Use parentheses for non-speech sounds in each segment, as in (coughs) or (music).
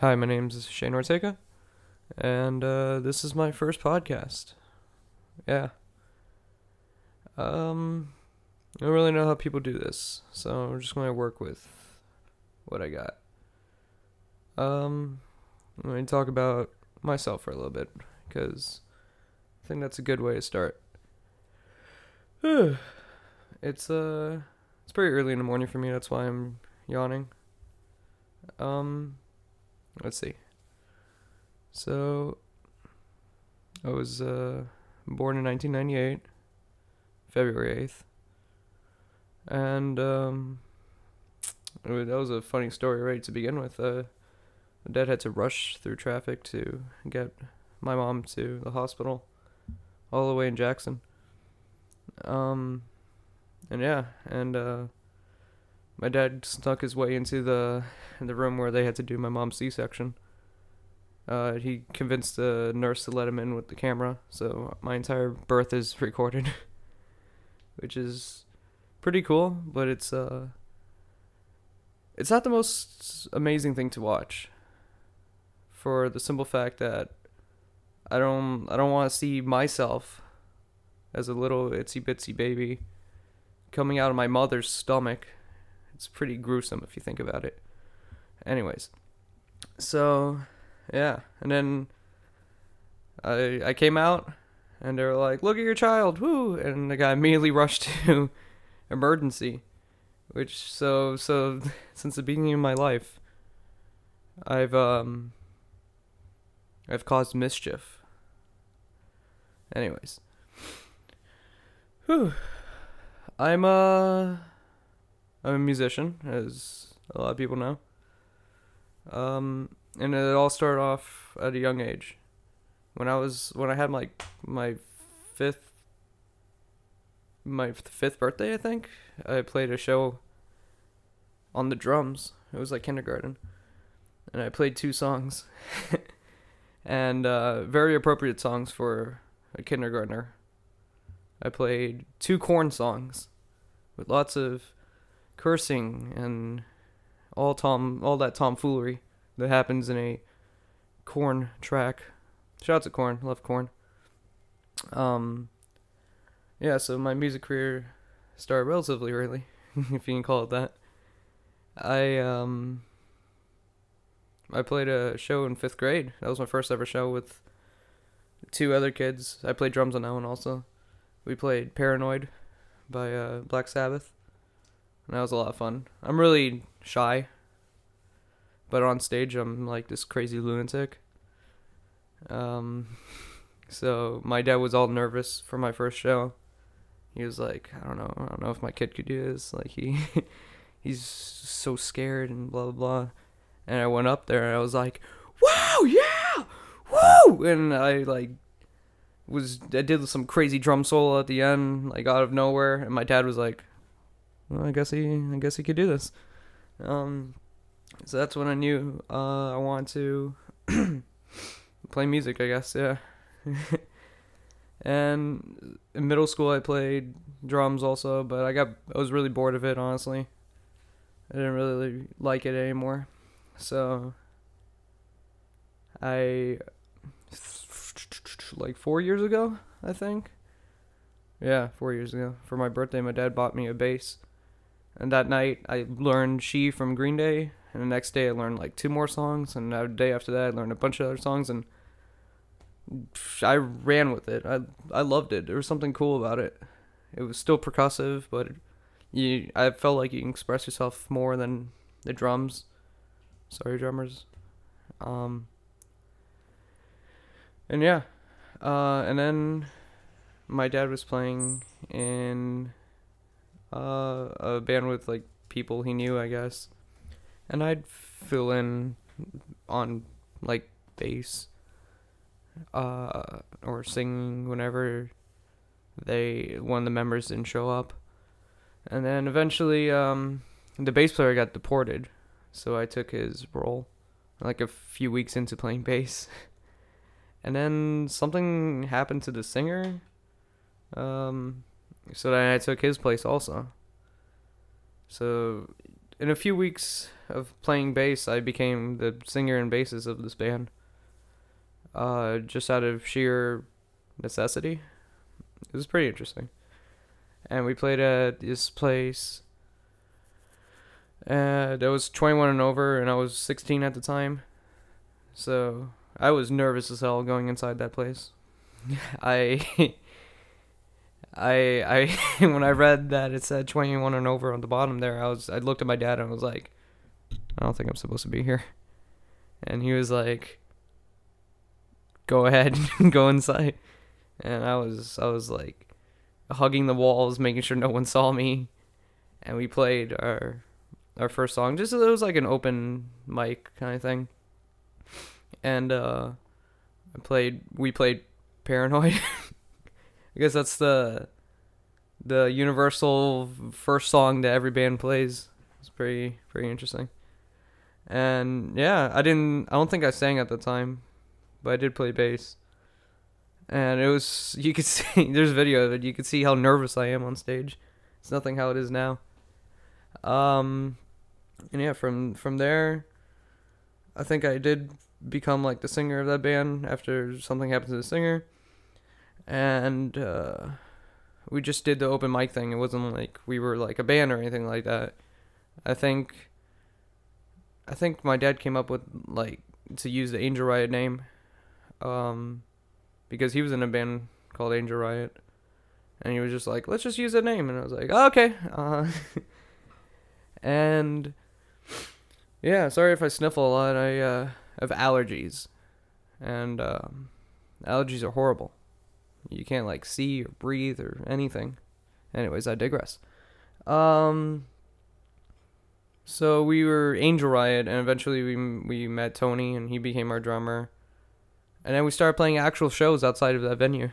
Hi, my name is Shane Ortega, and uh, this is my first podcast. Yeah. Um, I don't really know how people do this, so I'm just going to work with what I got. Um, to talk about myself for a little bit, because I think that's a good way to start. (sighs) it's, uh, it's pretty early in the morning for me, that's why I'm yawning. Um, let's see. So, I was uh, born in 1998, February 8th. And um, that was a funny story, right, to begin with. Uh, dad had to rush through traffic to get my mom to the hospital, all the way in Jackson. Um, and yeah, and uh, my dad snuck his way into the the room where they had to do my mom's C-section. Uh, he convinced the nurse to let him in with the camera, so my entire birth is recorded, (laughs) which is pretty cool. But it's uh, it's not the most amazing thing to watch. For the simple fact that I don't I don't want to see myself as a little itsy bitsy baby coming out of my mother's stomach. It's pretty gruesome if you think about it. Anyways, so yeah, and then I I came out, and they were like, "Look at your child, woo!" And the guy immediately (laughs) rushed to (laughs) emergency, which so so (laughs) since the beginning of my life, I've um I've caused mischief. Anyways, whew, I'm uh I'm a musician, as a lot of people know. Um, and it all started off at a young age. When I was when I had like my fifth my fifth birthday, I think I played a show on the drums. It was like kindergarten, and I played two songs, (laughs) and uh, very appropriate songs for a kindergartner. I played two Korn songs with lots of cursing and all tom all that tomfoolery that happens in a Korn track. Shouts at Korn, love Korn. Um yeah, so my music career started relatively early, (laughs) if you can call it that. I um I played a show in fifth grade. That was my first ever show with two other kids. I played drums on that one also. We played Paranoid by uh, Black Sabbath. And that was a lot of fun. I'm really shy, but on stage I'm like this crazy lunatic. Um, (laughs) so my dad was all nervous for my first show. He was like, I don't know, I don't know if my kid could do this. Like he, (laughs) he's so scared and blah blah blah. And I went up there and I was like, Wow, yeah, woo! And I like was I did some crazy drum solo at the end, like out of nowhere. And my dad was like, well, I guess he I guess he could do this. Um, so that's when I knew uh, I wanted to (clears throat) play music. I guess yeah. (laughs) and in middle school, I played drums also, but I got I was really bored of it. Honestly, I didn't really like it anymore. So I (sniffs) like four years ago, I think. Yeah, four years ago. For my birthday, my dad bought me a bass. And that night, I learned She from Green Day. And the next day, I learned like two more songs. And the day after that, I learned a bunch of other songs. And I ran with it. I I loved it. There was something cool about it. It was still percussive, but you I felt like you can express yourself more than the drums. Sorry, drummers. Um. And yeah, uh, and then my dad was playing in uh, a band with like people he knew, I guess, and I'd fill in on like bass, uh, or singing whenever they one of the members didn't show up, and then eventually um, the bass player got deported, so I took his role, like a few weeks into playing bass. (laughs) And then something happened to the singer. Um, so then I took his place also. So in a few weeks of playing bass, I became the singer and bassist of this band. Uh, just out of sheer necessity. It was pretty interesting. And we played at this place. And I was 21 and over, and I was 16 at the time. So I was nervous as hell going inside that place. (laughs) I. (laughs) I I (laughs) when I read that it said 21 and over on the bottom there, I was I looked at my dad and I was like, I don't think I'm supposed to be here. And he was like, Go ahead, (laughs) go inside. And I was I was like hugging the walls, making sure no one saw me. And we played our our first song. Just it was like an open mic kind of thing. And uh I played we played Paranoid. (laughs) I guess that's the the universal first song that every band plays. It's pretty pretty interesting. And yeah, I didn't I don't think I sang at the time, but I did play bass. And it was you could (laughs) see there's a video of it. You could see how nervous I am on stage. It's nothing how it is now. Um and yeah, from from there I think I did become like the singer of that band after something happened to the singer and uh, we just did the open mic thing. It wasn't like we were like a band or anything like that. I think I think my dad came up with like to use the Angel Riot name, um, because he was in a band called Angel Riot, and he was just like, let's just use that name, and I was like, oh, okay, uh, (laughs) and yeah, sorry if I sniffle a lot. I uh, have allergies, and um, allergies are horrible. You can't like see or breathe or anything. Anyways, I digress. Um so we were Angel Riot and eventually we we met Tony and he became our drummer. And then we started playing actual shows outside of that venue.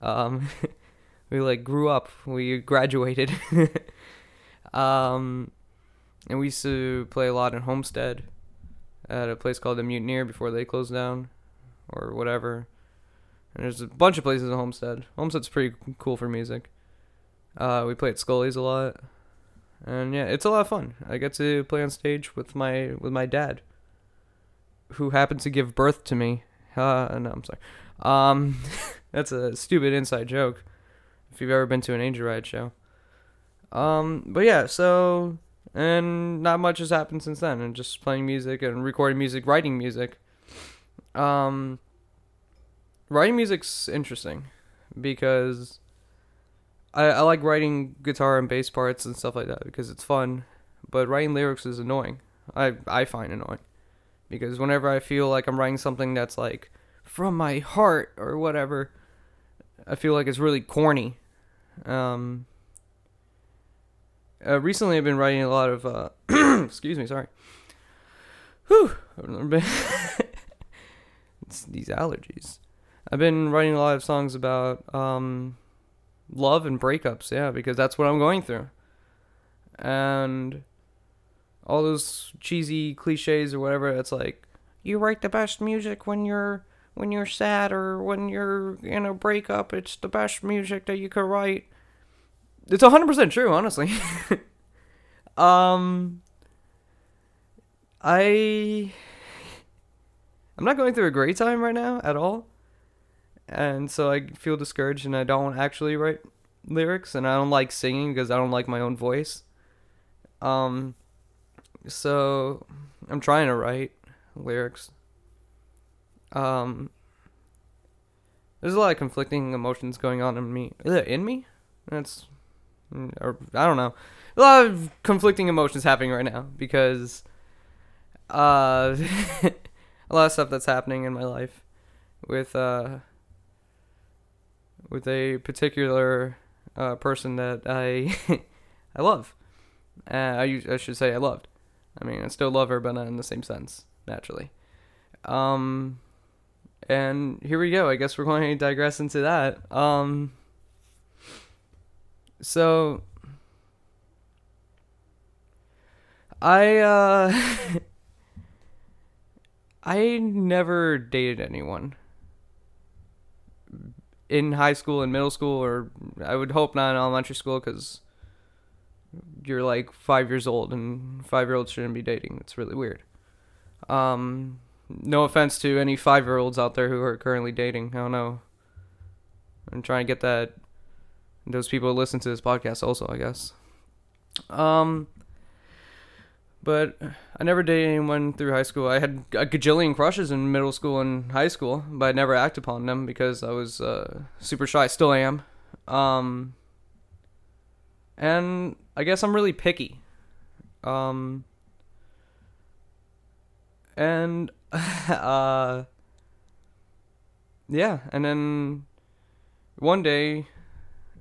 Um (laughs) we like grew up. We graduated. (laughs) um and we used to play a lot in Homestead at a place called the Mutineer before they closed down or whatever. And there's a bunch of places in Homestead. Homestead's pretty cool for music. Uh, we play at Scully's a lot, and yeah, it's a lot of fun. I get to play on stage with my with my dad, who happened to give birth to me. Uh, no, I'm sorry. Um, (laughs) that's a stupid inside joke. If you've ever been to an Angel Riot show. Um, but yeah, so and not much has happened since then, and just playing music and recording music, writing music. Um writing music's interesting because I, I like writing guitar and bass parts and stuff like that because it's fun, but writing lyrics is annoying. I I find annoying because whenever I feel like I'm writing something that's like from my heart or whatever, I feel like it's really corny. Um, uh, recently, I've been writing a lot of. Uh, (clears throat) excuse me, sorry. Whew, (laughs) it's these allergies. I've been writing a lot of songs about um, love and breakups, yeah, because that's what I'm going through. And all those cheesy cliches or whatever, it's like you write the best music when you're when you're sad or when you're in a breakup. It's the best music that you could write. It's 100% true, honestly. (laughs) um I I'm not going through a great time right now at all and so I feel discouraged and I don't actually write lyrics and I don't like singing because I don't like my own voice. Um so I'm trying to write lyrics. Um there's a lot of conflicting emotions going on in me. In me? That's or I don't know. A lot of conflicting emotions happening right now because uh (laughs) a lot of stuff that's happening in my life with uh with a particular uh, person that I (laughs) I love. Uh, I I should say I loved. I mean, I still love her, but not in the same sense, naturally. Um, and here we go. I guess we're going to digress into that. Um, so I uh (laughs) I never dated anyone in high school and middle school, or I would hope not in elementary school, because you're like five years old and five year olds shouldn't be dating. It's really weird. Um, no offense to any five year olds out there who are currently dating. I don't know. I'm trying to get that those people listen to this podcast also, I guess. Um, but I never dated anyone through high school. I had a gajillion crushes in middle school and high school, but I never acted upon them because I was uh, super shy. I Still am. Um, and I guess I'm really picky. Um, and (laughs) uh, yeah, and then one day,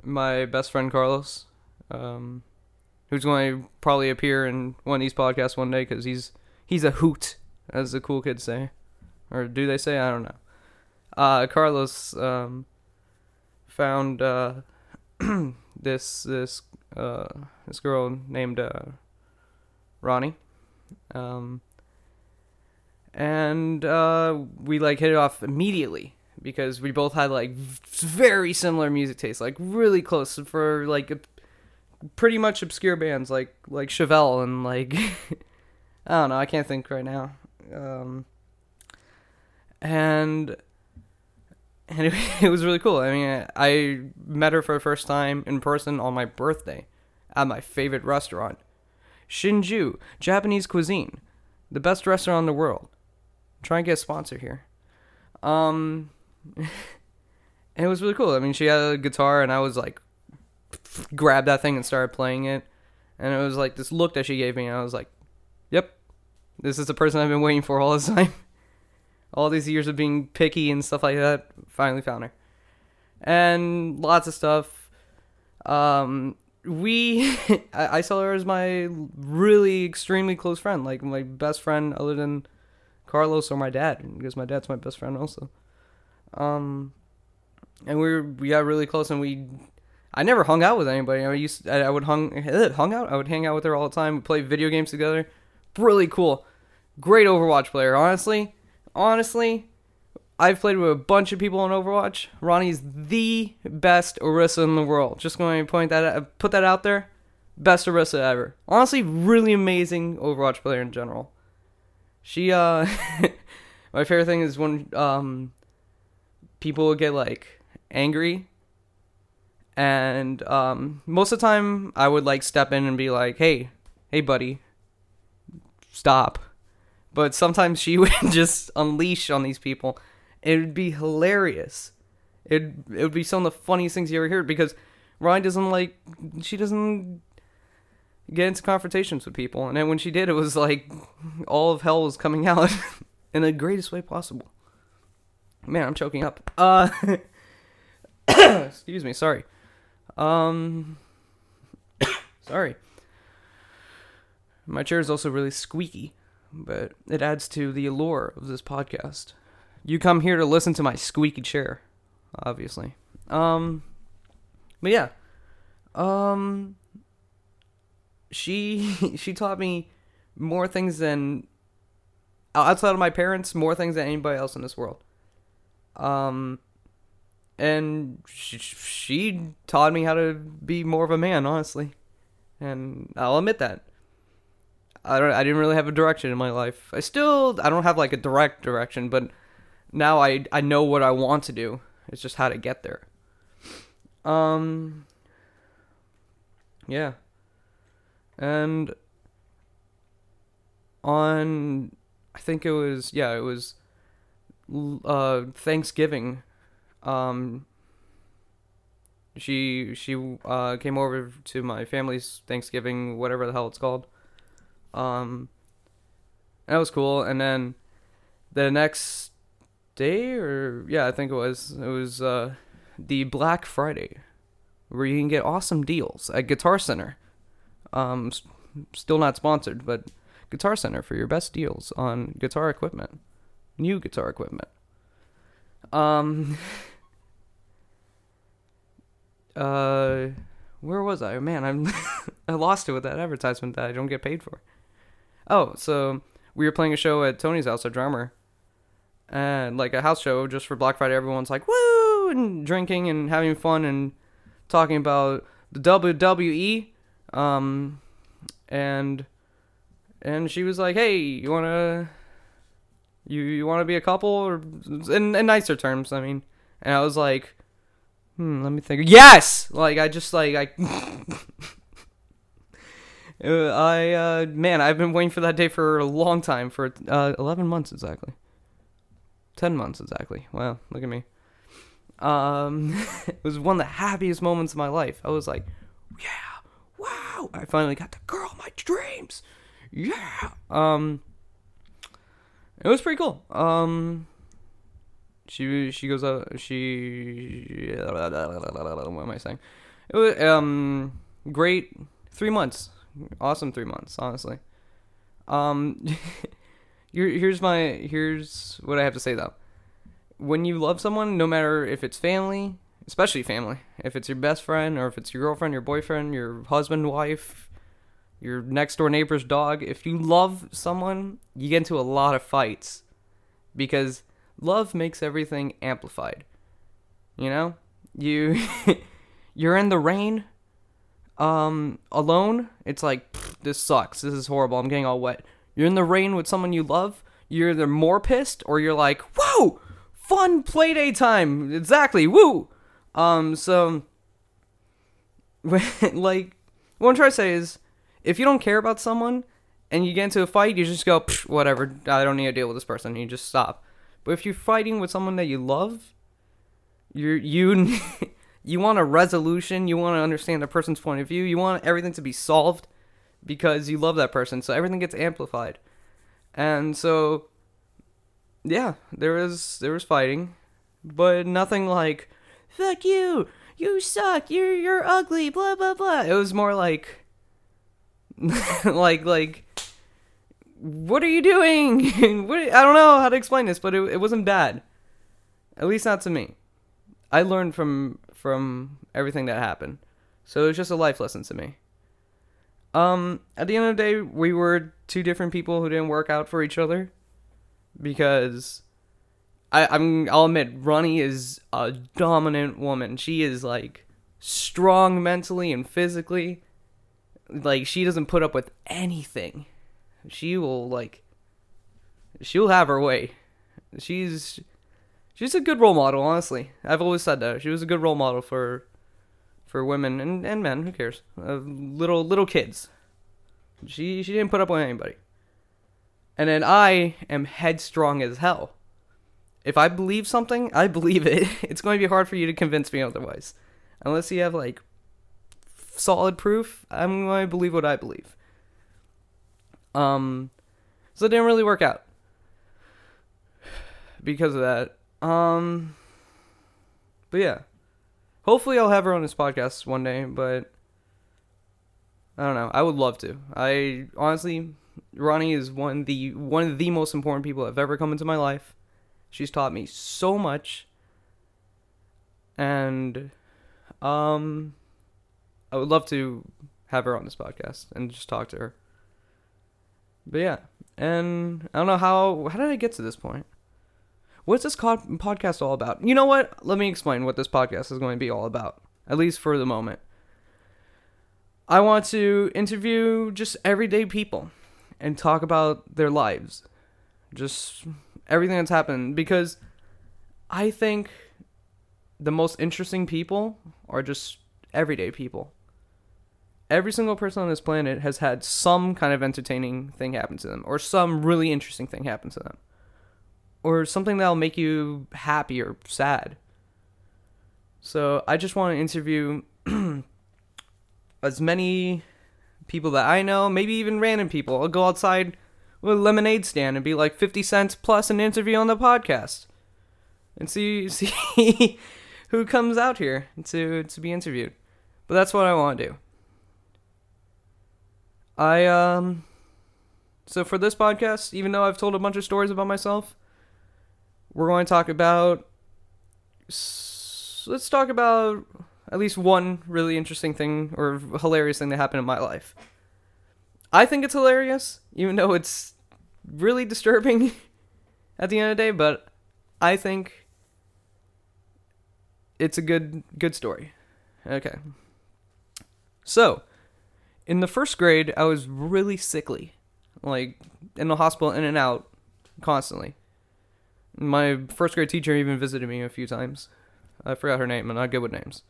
my best friend Carlos, um, who's going to probably appear in one of these podcasts one day because he's he's a hoot, as the cool kids say, or do they say? I don't know. Uh, Carlos um, found uh, (clears throat) this this uh, this girl named uh, Ronnie, um, and uh, we like hit it off immediately because we both had like very similar music tastes, like really close for like pretty much obscure bands like like Chevelle and like (laughs) I don't know, I can't think right now. Um, and and (laughs) it, it, was really cool. I mean, I met her for the first time in person on my birthday at my favorite restaurant, Shinju Japanese cuisine, the best restaurant in the world. Try and get a sponsor here. Um, (laughs) and it was really cool. I mean, she had a guitar, and I was like, grabbed that thing and started playing it, and it was like this look that she gave me, and I was like, "Yep, this is the person I've been waiting for all this (laughs) time." all these years of being picky and stuff like that, finally found her, and lots of stuff. Um, we, (laughs) I, I saw her as my really extremely close friend, like my best friend other than Carlos or my dad, because my dad's my best friend also. Um, and we we got really close, and we. I never hung out with anybody. I used I, I would hung hung out. I would hang out with her all the time. We play video games together. Really cool. Great Overwatch player. Honestly, honestly, I've played with a bunch of people on Overwatch. Ronnie's the best Orisa in the world. Just going to point that out, put that out there. Best Orisa ever. Honestly, really amazing Overwatch player in general. She uh (laughs) my favorite thing is when um people get like angry and um most of the time I would like step in and be like, "Hey, hey buddy, stop." But sometimes she (laughs) would just unleash on these people. It would be hilarious. It it would be some of the funniest things you ever hear because Ryan doesn't like she doesn't get into confrontations with people. And then when she did, it was like all of hell was coming (laughs) out in the greatest way possible. Man, I'm choking up. Uh, (coughs) excuse me. Sorry. Um, sorry. My chair is also really squeaky, but it adds to the allure of this podcast. You come here to listen to my squeaky chair, obviously. Um, but yeah. Um, she (laughs) she taught me more things than outside of my parents, more things than anybody else in this world. Um, and she, she taught me how to be more of a man, honestly, and I'll admit that. I don't. I didn't really have a direction in my life. I still. I don't have like a direct direction, but now I I know what I want to do. It's just how to get there. Um. Yeah and on I think it was yeah it was uh Thanksgiving um she she uh came over to my family's Thanksgiving whatever the hell it's called. Um that was cool. And then the next day or yeah I think it was it was uh the Black Friday where you can get awesome deals at Guitar Center. Um, still not sponsored, but Guitar Center for your best deals on guitar equipment, new guitar equipment. Um, (laughs) uh, where was I? Man, I'm (laughs) I lost it with that advertisement that I don't get paid for. Oh, so we were playing a show at Tony's house, a drummer, and like a house show just for Black Friday. Everyone's like woo and drinking and having fun and talking about the WWE Um, and and she was like, "Hey, you wanna you you wanna be a couple?" Or in, in nicer terms, I mean. And I was like, "Hmm, let me think." Yes, like I just like I. (laughs) Uh, I uh man, I've been waiting for that day for a long time for uh 11 months exactly. 10 months exactly. Wow, look at me. Um (laughs) it was one of the happiest moments of my life. I was like, "Yeah. Wow. I finally got the girl my dreams." Yeah. Um It was pretty cool. Um she she goes out she what am I saying? It was um great 3 months awesome three months, honestly. Um, (laughs) here, here's my here's what I have to say though. When you love someone, no matter if it's family, especially family, if it's your best friend or if it's your girlfriend, your boyfriend, your husband, wife, your next door neighbor's dog, if you love someone, you get into a lot of fights because love makes everything amplified. You know, you (laughs) you're in the rain um, alone, it's like this sucks. This is horrible. I'm getting all wet. You're in the rain with someone you love. You're either more pissed or you're like, whoa, fun play day time. Exactly, woo. Um, so (laughs) like, what I'm trying to say is, if you don't care about someone and you get into a fight, you just go, whatever. I don't need to deal with this person. You just stop. But if you're fighting with someone that you love, you're you (laughs) you want a resolution, you want to understand the person's point of view, you want everything to be solved because you love that person. So everything gets amplified. And so yeah, there was there was fighting, but nothing like fuck you, you suck, you're you're ugly, blah blah blah. It was more like (laughs) like like what are you doing? (laughs) what, I don't know how to explain this, but it, it wasn't bad. At least not to me. I learned from from everything that happened. So it was just a life lesson to me. Um, at the end of the day, we were two different people who didn't work out for each other because I, I'm I'll admit Ronnie is a dominant woman. She is like strong mentally and physically. Like she doesn't put up with anything. She will like she'll have her way. She's she's a good role model, honestly. I've always said that she was a good role model for for women and, and men. Who cares? Uh, little little kids. She she didn't put up with anybody. And then I am headstrong as hell. If I believe something, I believe it. (laughs) It's going to be hard for you to convince me otherwise, unless you have like solid proof. I'm going to believe what I believe. Um, so it didn't really work out because of that. Um, but yeah, hopefully I'll have her on this podcast one day. But I don't know. I would love to. I honestly, Ronnie is one the one of the most important people I've ever come into my life. She's taught me so much, and um, I would love to have her on this podcast and just talk to her. But yeah, and I don't know how how did I get to this point? What's this co- podcast all about? You know what? Let me explain what this podcast is going to be all about, at least for the moment. I want to interview just everyday people and talk about their lives. Just everything that's happened because I think the most interesting people are just everyday people. Every single person on this planet has had some kind of entertaining thing happen to them or some really interesting thing happen to them or something that'll make you happy or sad. So I just want to interview (clears throat) as many people that I know, maybe even random people. I'll go outside with a lemonade stand and be like 50 cents plus an interview on the podcast. And see (laughs) see who comes out here to to be interviewed. But that's what I want to do. I um so for this podcast, even though I've told a bunch of stories about myself, we're going to talk about. Let's talk about at least one really interesting thing or hilarious thing that happened in my life. I think it's hilarious, even though it's really disturbing (laughs) at the end of the day, but I think it's a good good story. Okay. So, in the first grade, I was really sickly, like in the hospital, in and out, constantly. My first grade teacher even visited me a few times. I forgot her name. I'm not good with names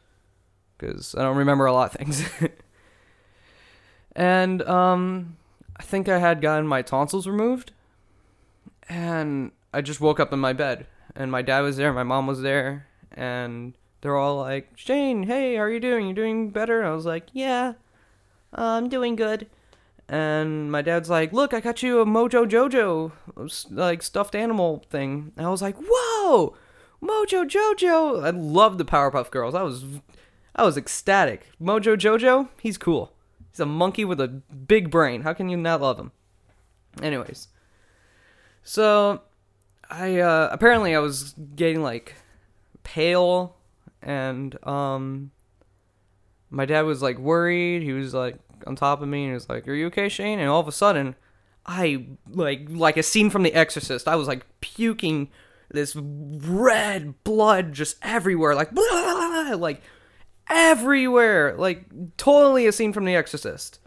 because I don't remember a lot of things. (laughs) and um, I think I had gotten my tonsils removed, and I just woke up in my bed, and my dad was there, my mom was there, and they're all like, "Shane, hey, how are you doing? You doing better?" I was like, "Yeah, I'm doing good." And my dad's like, "Look, I got you a Mojo Jojo like stuffed animal thing." And I was like, "Whoa, Mojo Jojo!" I loved the Powerpuff Girls. I was, I was ecstatic. Mojo Jojo, he's cool. He's a monkey with a big brain. How can you not love him? Anyways, so I uh, apparently I was getting like pale, and um, my dad was like worried. He was like on top of me and he was like, "Are you okay, Shane?" And all of a sudden, I like like a scene from The Exorcist. I was like puking this red blood just everywhere, like blah, (laughs) like everywhere, like totally a scene from The Exorcist.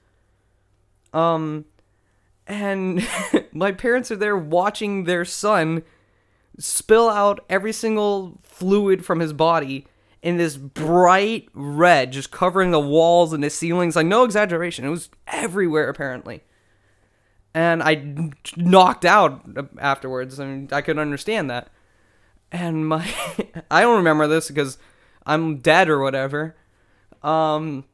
Um, and (laughs) my parents are there watching their son spill out every single fluid from his body in this bright red, just covering the walls and the ceilings. Like, no exaggeration. It was everywhere, apparently. And I knocked out afterwards. I mean, I could understand that. And my, (laughs) I don't remember this because I'm dead or whatever. Um,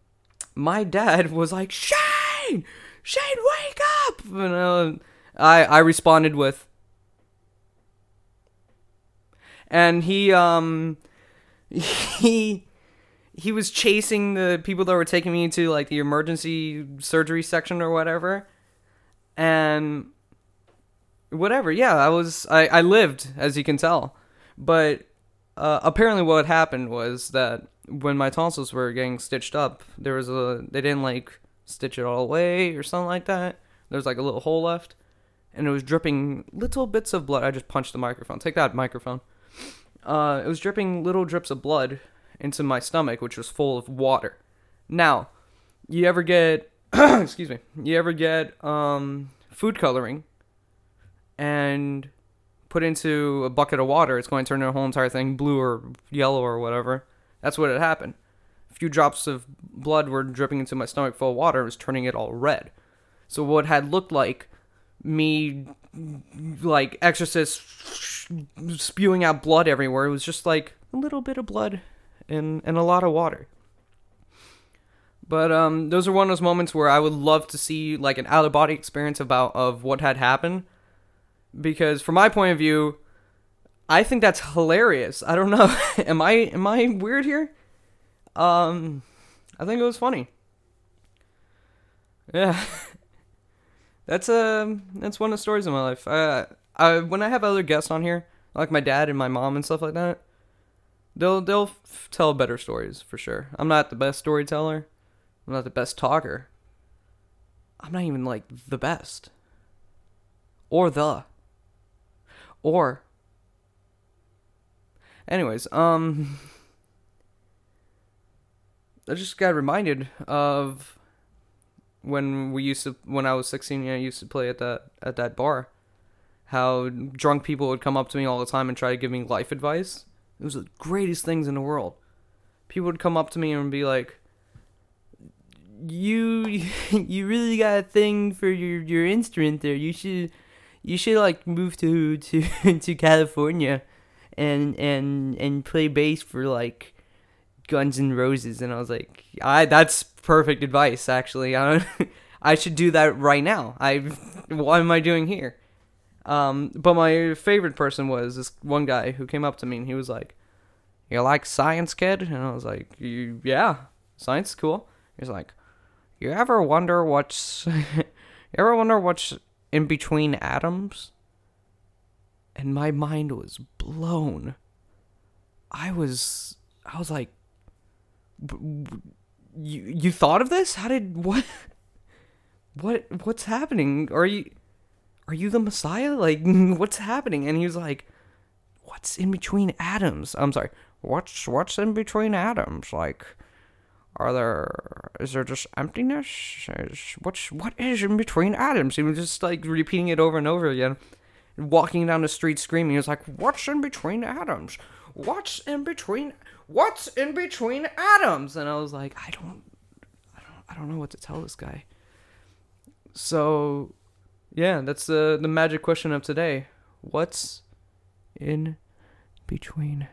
my dad was like, Shane, Shane, wake up! And uh, I, I responded with, and he, um, he he was chasing the people that were taking me to like the emergency surgery section or whatever. And whatever yeah i was i, I lived as you can tell. But uh, apparently what happened was that when my tonsils were getting stitched up there was a they didn't like stitch it all away or something like that. There was like a little hole left and it was dripping little bits of blood. I just punched the microphone. Take that microphone uh, it was dripping little drips of blood into my stomach, which was full of water. Now, you ever get, (clears throat) excuse me, you ever get um, food coloring and put into a bucket of water, it's going to turn the whole entire thing blue or yellow or whatever. That's what had happened. A few drops of blood were dripping into my stomach full of water, it was turning it all red. So what had looked like me like exorcist spewing out blood everywhere. It was just like a little bit of blood and and a lot of water. But um, those are one of those moments where I would love to see like an out of body experience about of what had happened, because from my point of view, I think that's hilarious. I don't (laughs) know, am I am I weird here? Um, I think it was funny. Yeah, (laughs) that's a um, that's one of the stories of my life. I When I have other guests on here, like my dad and my mom and stuff like that, they'll they'll f- tell better stories for sure. I'm not the best storyteller. I'm not the best talker. I'm not even like the best. Or the. Or. Anyways, um. (laughs) I just got reminded of when we used to when I was 16 I used to play at that at that bar how drunk people would come up to me all the time and try to give me life advice. It was the greatest things in the world. People would come up to me and be like, "You, (laughs) you really got a thing for your your instrument there. You should, you should like move to to (laughs) to California, and and and play bass for like." Guns N' Roses, and I was like, "I that's perfect advice. Actually, I (laughs) I should do that right now. I what am I doing here?" Um, but my favorite person was this one guy who came up to me and he was like, "You like science, kid?" And I was like, "Yeah, science is cool." He's like, "You ever wonder what's, (laughs) you ever wonder what's in between atoms?" And my mind was blown. I was, I was like, "You you thought of this? How did (laughs) what?" What what's happening? Are you are you the Messiah? Like, (laughs) what's happening? And he was like, what's in between atoms? I'm sorry, what's what's in between atoms? Like, are there is there just emptiness is, what's what is in between atoms he was just like repeating it over and over again walking down the street screaming he was like what's in between atoms what's in between what's in between atoms and i was like i don't i don't i don't know what to tell this guy so yeah that's the the magic question of today. What's in between